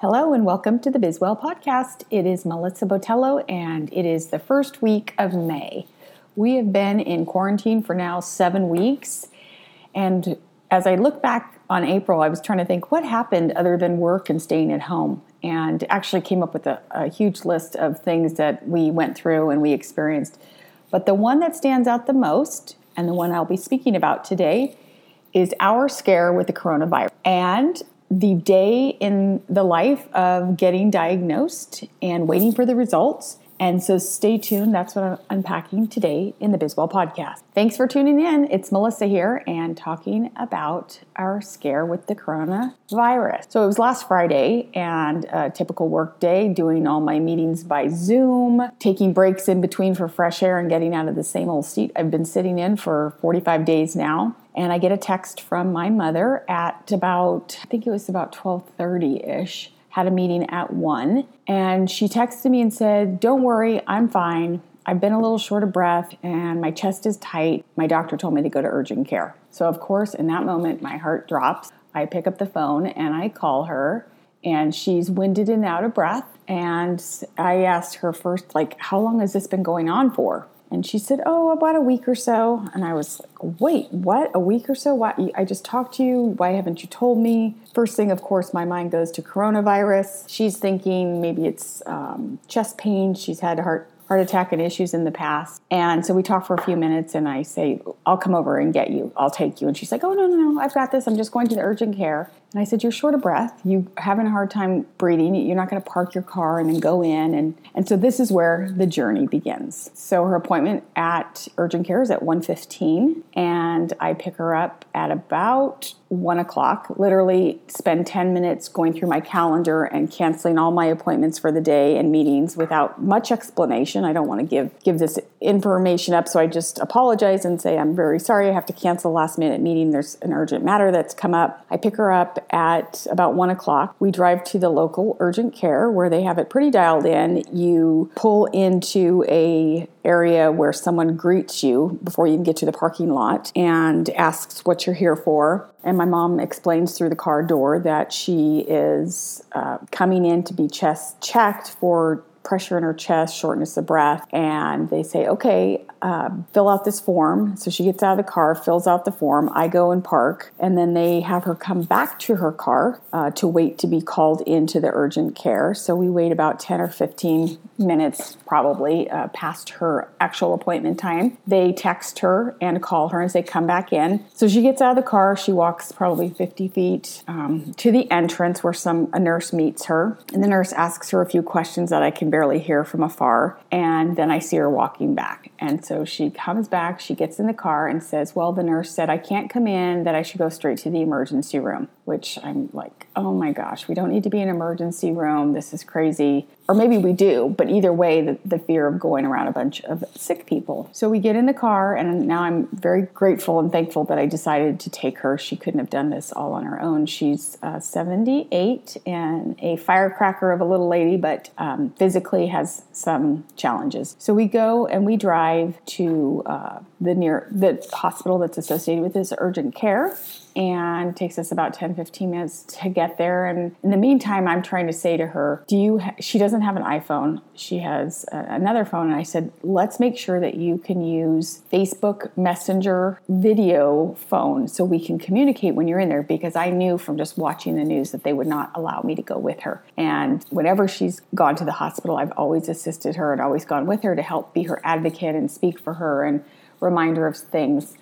Hello and welcome to the Bizwell podcast. It is Melissa Botello and it is the first week of May. We have been in quarantine for now seven weeks. And as I look back on April, I was trying to think what happened other than work and staying at home. And actually came up with a, a huge list of things that we went through and we experienced. But the one that stands out the most, and the one I'll be speaking about today, is our scare with the coronavirus. And the day in the life of getting diagnosed and waiting for the results. And so stay tuned. That's what I'm unpacking today in the Bizwell podcast. Thanks for tuning in. It's Melissa here and talking about our scare with the coronavirus. So it was last Friday and a typical work day, doing all my meetings by Zoom, taking breaks in between for fresh air and getting out of the same old seat I've been sitting in for 45 days now and I get a text from my mother at about I think it was about 12:30ish. Had a meeting at 1 and she texted me and said, "Don't worry, I'm fine. I've been a little short of breath and my chest is tight. My doctor told me to go to urgent care." So of course, in that moment my heart drops. I pick up the phone and I call her and she's winded and out of breath and I asked her first like, "How long has this been going on for?" And she said, Oh, about a week or so. And I was like, Wait, what? A week or so? Why? I just talked to you. Why haven't you told me? First thing, of course, my mind goes to coronavirus. She's thinking maybe it's um, chest pain. She's had heart heart attack and issues in the past. And so we talk for a few minutes and I say, I'll come over and get you. I'll take you. And she's like, Oh, no, no, no, I've got this. I'm just going to the urgent care. And I said, You're short of breath. You're having a hard time breathing. You're not going to park your car and then go in. And, and so this is where the journey begins. So her appointment at urgent care is at 1.15 and I pick her up at about one o'clock. Literally spend 10 minutes going through my calendar and canceling all my appointments for the day and meetings without much explanation. I don't want to give give this information up, so I just apologize and say I'm very sorry. I have to cancel last minute meeting. There's an urgent matter that's come up. I pick her up at about one o'clock. We drive to the local urgent care where they have it pretty dialed in. You pull into a area where someone greets you before you get to the parking lot and asks what you're here for. And my mom explains through the car door that she is uh, coming in to be chest checked for pressure in her chest, shortness of breath, and they say, okay, uh, fill out this form. So she gets out of the car, fills out the form. I go and park, and then they have her come back to her car uh, to wait to be called into the urgent care. So we wait about 10 or 15 minutes, probably uh, past her actual appointment time. They text her and call her and say, come back in. So she gets out of the car. She walks probably 50 feet um, to the entrance where some a nurse meets her, and the nurse asks her a few questions that I can hear from afar. And then I see her walking back. And so she comes back, she gets in the car and says, Well, the nurse said I can't come in, that I should go straight to the emergency room, which I'm like, Oh my gosh, we don't need to be in an emergency room. This is crazy or maybe we do, but either way, the, the, fear of going around a bunch of sick people. So we get in the car, and now I'm very grateful and thankful that I decided to take her. She couldn't have done this all on her own. She's uh, 78 and a firecracker of a little lady, but um, physically has some challenges. So we go and we drive to uh, the near the hospital that's associated with this urgent care and takes us about 10 15 minutes to get there. And in the meantime i'm trying to say to her do you ha-? she doesn't have an iphone. She has another phone. And i said let's make sure that you can use facebook messenger video phone so we can communicate when you're in there. Because i knew from just watching the news that they would not allow me to go with her. And whenever she's gone to the hospital i've always assisted her and always gone with her to help be her advocate and speak for her and remind her of things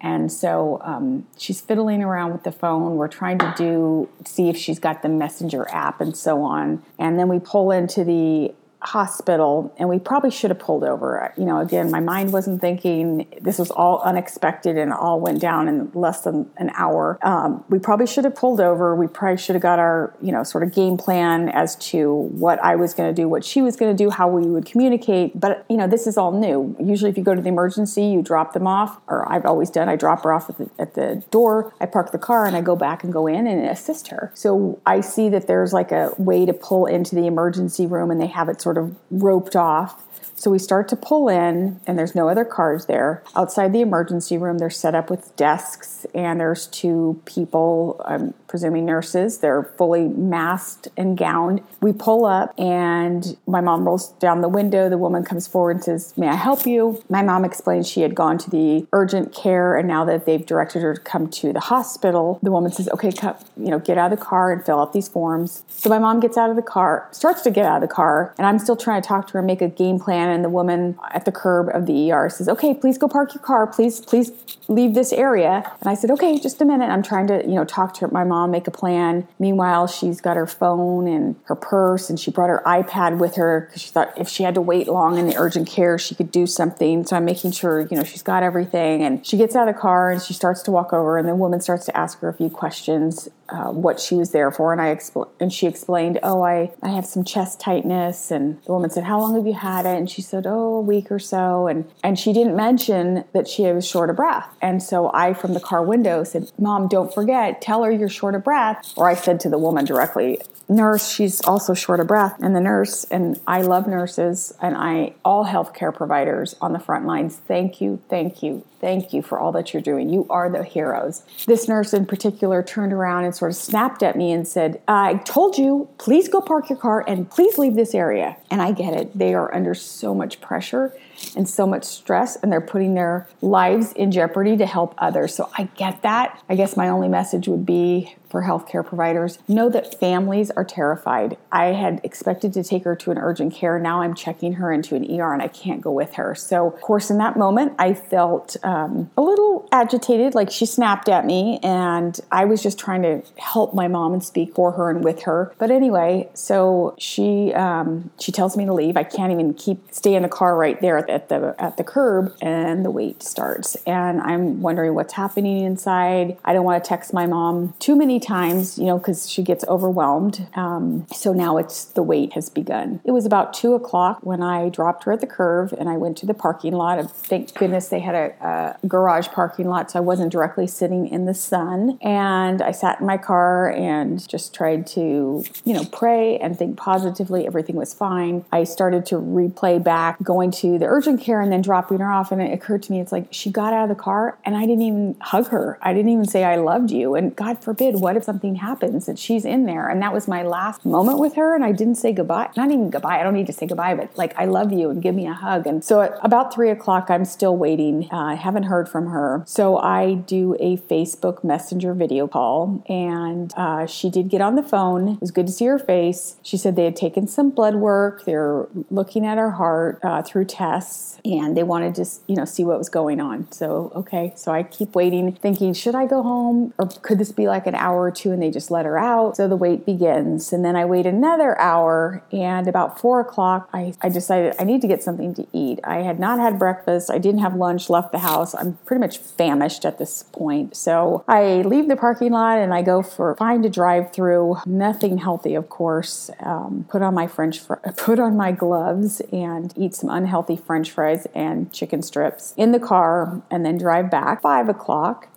and so um, she's fiddling around with the phone. We're trying to do see if she's got the messenger app and so on. And then we pull into the hospital and we probably should have pulled over. You know again my mind wasn't thinking. This was all unexpected and all went down in less than an hour. Um, we probably should have pulled over. We probably should have got our you know sort of game plan as to what i was going to do what she was going to do how we would communicate. But you know this is all new. Usually if you go to the emergency you drop them off or i've always done i drop her off at the, at the door i park the car and i go back and go in and assist her. So i see that there's like a way to pull into the emergency room and they have it sort of roped off. So we start to pull in, and there's no other cars there. Outside the emergency room, they're set up with desks, and there's two people, I'm presuming nurses. They're fully masked and gowned. We pull up, and my mom rolls down the window. The woman comes forward and says, May I help you? My mom explains she had gone to the urgent care, and now that they've directed her to come to the hospital, the woman says, Okay, come, you know, get out of the car and fill out these forms. So my mom gets out of the car, starts to get out of the car, and I'm still trying to talk to her and make a game plan. And the woman at the curb of the ER says, Okay, please go park your car. Please, please leave this area. And I said, Okay, just a minute. I'm trying to, you know, talk to my mom, make a plan. Meanwhile, she's got her phone and her purse, and she brought her iPad with her because she thought if she had to wait long in the urgent care, she could do something. So I'm making sure, you know, she's got everything. And she gets out of the car and she starts to walk over, and the woman starts to ask her a few questions, uh, what she was there for. And I expl- and she explained, Oh, I, I have some chest tightness. And the woman said, How long have you had it? And she said, Oh, a week or so. And, and she didn't mention that she was short of breath. And so I, from the car window, said, Mom, don't forget, tell her you're short of breath. Or I said to the woman directly, nurse, she's also short of breath. And the nurse, and I love nurses and I, all healthcare providers on the front lines, thank you, thank you, thank you for all that you're doing. You are the heroes. This nurse in particular turned around and sort of snapped at me and said, I told you, please go park your car and please leave this area. And I get it. They are under so much pressure and so much stress, and they're putting their lives in jeopardy to help others. So I get that. I guess my only message would be for healthcare providers know that families are terrified. I had expected to take her to an urgent care. Now I'm checking her into an ER and I can't go with her. So, of course, in that moment, I felt um, a little agitated, like she snapped at me, and I was just trying to help my mom and speak for her and with her. But anyway, so she um, she tells me to leave. I can't even keep stay in the car right there at the at the curb, and the wait starts. And I'm wondering what's happening inside. I don't want to text my mom too many times, you know, because she gets overwhelmed. Um, so now it's the wait has begun. It was about two o'clock when I dropped her at the curve and I went to the parking lot. Thank goodness they had a, a garage parking lot, so I wasn't directly sitting in the sun. And I sat in my car and just tried to, you know, pray and think positively. Everything was fine. I started to replay back going to the urgent care and then dropping her off. And it occurred to me, it's like she got out of the car and I didn't even hug her. I didn't even say I loved you. And God forbid, what if something happens that she's in there? And that was my last moment with her. And I didn't say goodbye. Not even goodbye. I don't need to say goodbye, but like, I love you and give me a hug. And so at about three o'clock, I'm still waiting. Uh, I haven't heard from her. So I do a Facebook Messenger video call. And uh, she did get on the phone. It was good to see her face. She said they had taken some blood work. They're looking at her heart uh, through tests and they wanted to, you know, see what was going on. So, okay. So I keep waiting, thinking, should I go home or could this be like an hour or two and they just let her out? So the wait begins. And then I wait another hour. And about four o'clock, I, I decided I need to get something to eat. I had not had breakfast. I didn't have lunch, left the house. I'm pretty much famished at this point. So I leave the parking lot and I go for find a drive through. Nothing healthy, of course. Um, put on my French, fr- put on my gloves and eat some unhealthy French fries and chicken strips in the car, and then drive back. Five o'clock,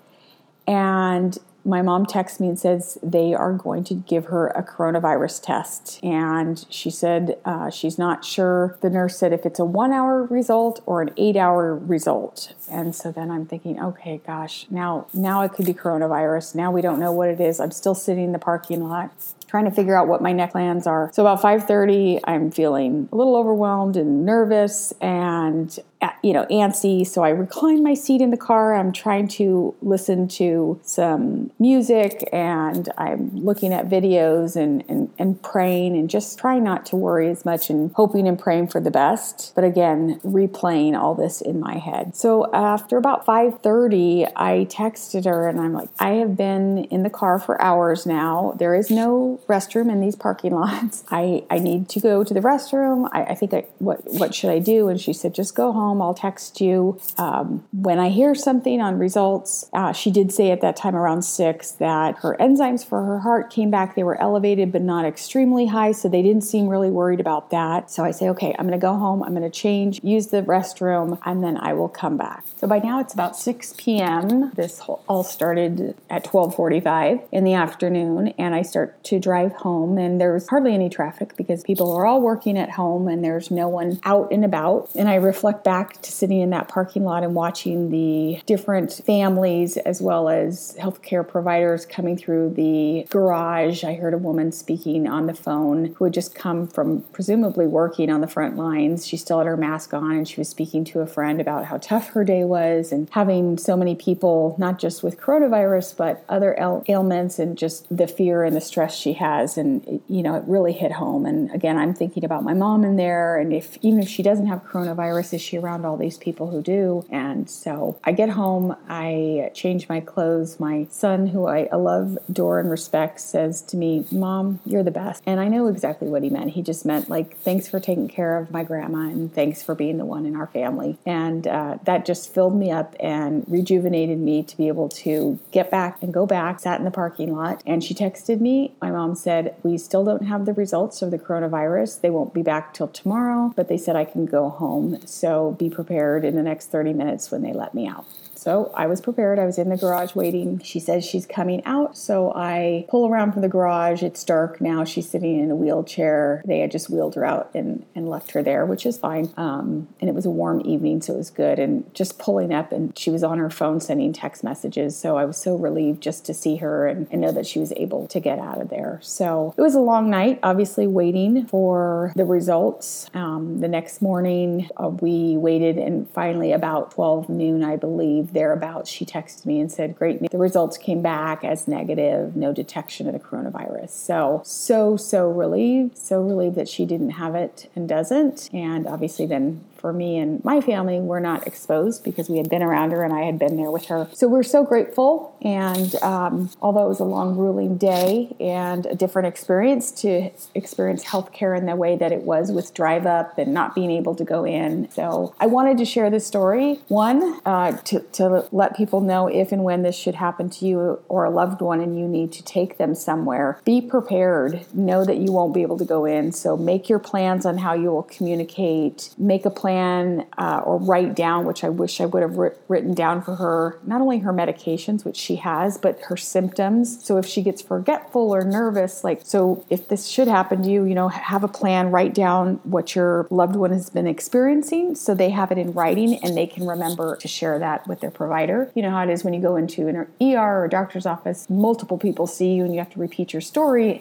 and my mom texts me and says they are going to give her a coronavirus test. And she said uh, she's not sure. The nurse said if it's a one hour result or an eight hour result. And so then I'm thinking, okay, gosh, now now it could be coronavirus. Now we don't know what it is. I'm still sitting in the parking lot trying to figure out what my neck plans are. So about 5:30, I'm feeling a little overwhelmed and nervous and you know antsy. So I recline my seat in the car. I'm trying to listen to some music and I'm looking at videos and and, and praying and just trying not to worry as much and hoping and praying for the best. But again, replaying all this in my head. So after about 5:30, I texted her and I'm like, I have been in the car for hours now. There is no restroom in these parking lots. I, I need to go to the restroom. I, I think I, what what should I do? And she said, just go home. I'll text you um, when I hear something on results. Uh, she did say at that time around six that her enzymes for her heart came back. They were elevated, but not extremely high, so they didn't seem really worried about that. So I say, okay, I'm going to go home. I'm going to change, use the restroom, and then I will come back. So by now it's about 6 p.m. This all started at 12:45 in the afternoon, and I start to drive home, and there's hardly any traffic because people are all working at home and there's no one out and about. And I reflect back to sitting in that parking lot and watching the different families as well as healthcare providers coming through the garage. I heard a woman speaking on the phone who had just come from presumably working on the front lines. She still had her mask on and she was speaking to a friend about how tough her day was and having so many people, not just with coronavirus, but other ailments and just the fear and the stress she has. And, it, you know, it really hit home. And again, I'm thinking about my mom in there. And if even if she doesn't have coronavirus, is she around all these people who do? And so I get home, I change my clothes. My son, who I love, adore, and respect, says to me, Mom, you're the best. And I know exactly what he meant. He just meant, like, thanks for taking care of my grandma and thanks for being the one in our family. And uh, that just filled me up and rejuvenated me to be able to get back and go back. Sat in the parking lot and she texted me. My mom said, We still don't have the results of the coronavirus. They won't be back till tomorrow, but they said I can go home. So be prepared in the next 30 minutes when they let me out. So I was prepared. I was in the garage waiting. She says she's coming out. So I pull around from the garage. It's dark now. She's sitting in a wheelchair. They had just wheeled her out and, and left her there, which is fine. Um, and it was a warm evening, so it was good. And just pulling up, and she was on her phone sending text messages. So I was so relieved just to see her and, and know that she was able to get out of there. So it was a long night, obviously, waiting for the results. Um, the next morning, uh, we waited, and finally, about 12 noon, I believe, thereabouts, she texted me and said, Great, the results came back as negative, no detection of the coronavirus. So, so, so relieved, so relieved that she didn't have it and doesn't. And obviously, then for me and my family were not exposed because we had been around her and I had been there with her. So we're so grateful. And um, although it was a long, grueling day and a different experience to experience healthcare in the way that it was with drive up and not being able to go in. So I wanted to share this story. One, uh, to, to let people know if and when this should happen to you or a loved one and you need to take them somewhere, be prepared. Know that you won't be able to go in. So make your plans on how you will communicate. Make a plan plan uh, or write down, which I wish I would have written down for her, not only her medications, which she has, but her symptoms. So if she gets forgetful or nervous, like, so if this should happen to you, you know, have a plan, write down what your loved one has been experiencing so they have it in writing and they can remember to share that with their provider. You know how it is when you go into an ER or doctor's office, multiple people see you and you have to repeat your story.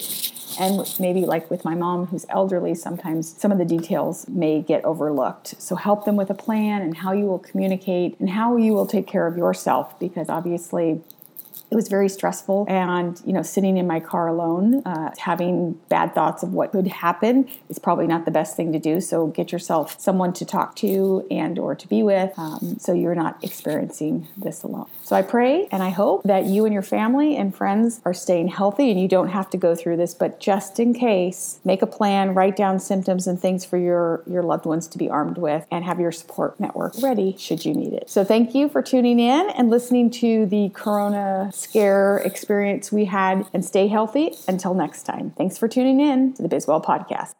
And maybe like with my mom who's elderly, sometimes some of the details may get overlooked. So help them with a plan and how you will communicate and how you will take care of yourself because obviously it was very stressful. And you know sitting in my car alone uh, having bad thoughts of what could happen is probably not the best thing to do. So get yourself someone to talk to and or to be with um, so you're not experiencing this alone. So i pray and i hope that you and your family and friends are staying healthy and you don't have to go through this but just in case make a plan write down symptoms and things for your your loved ones to be armed with and have your support network ready should you need it. So thank you for tuning in and listening to the corona scare experience we had and stay healthy until next time. Thanks for tuning in to the Bizwell Podcast.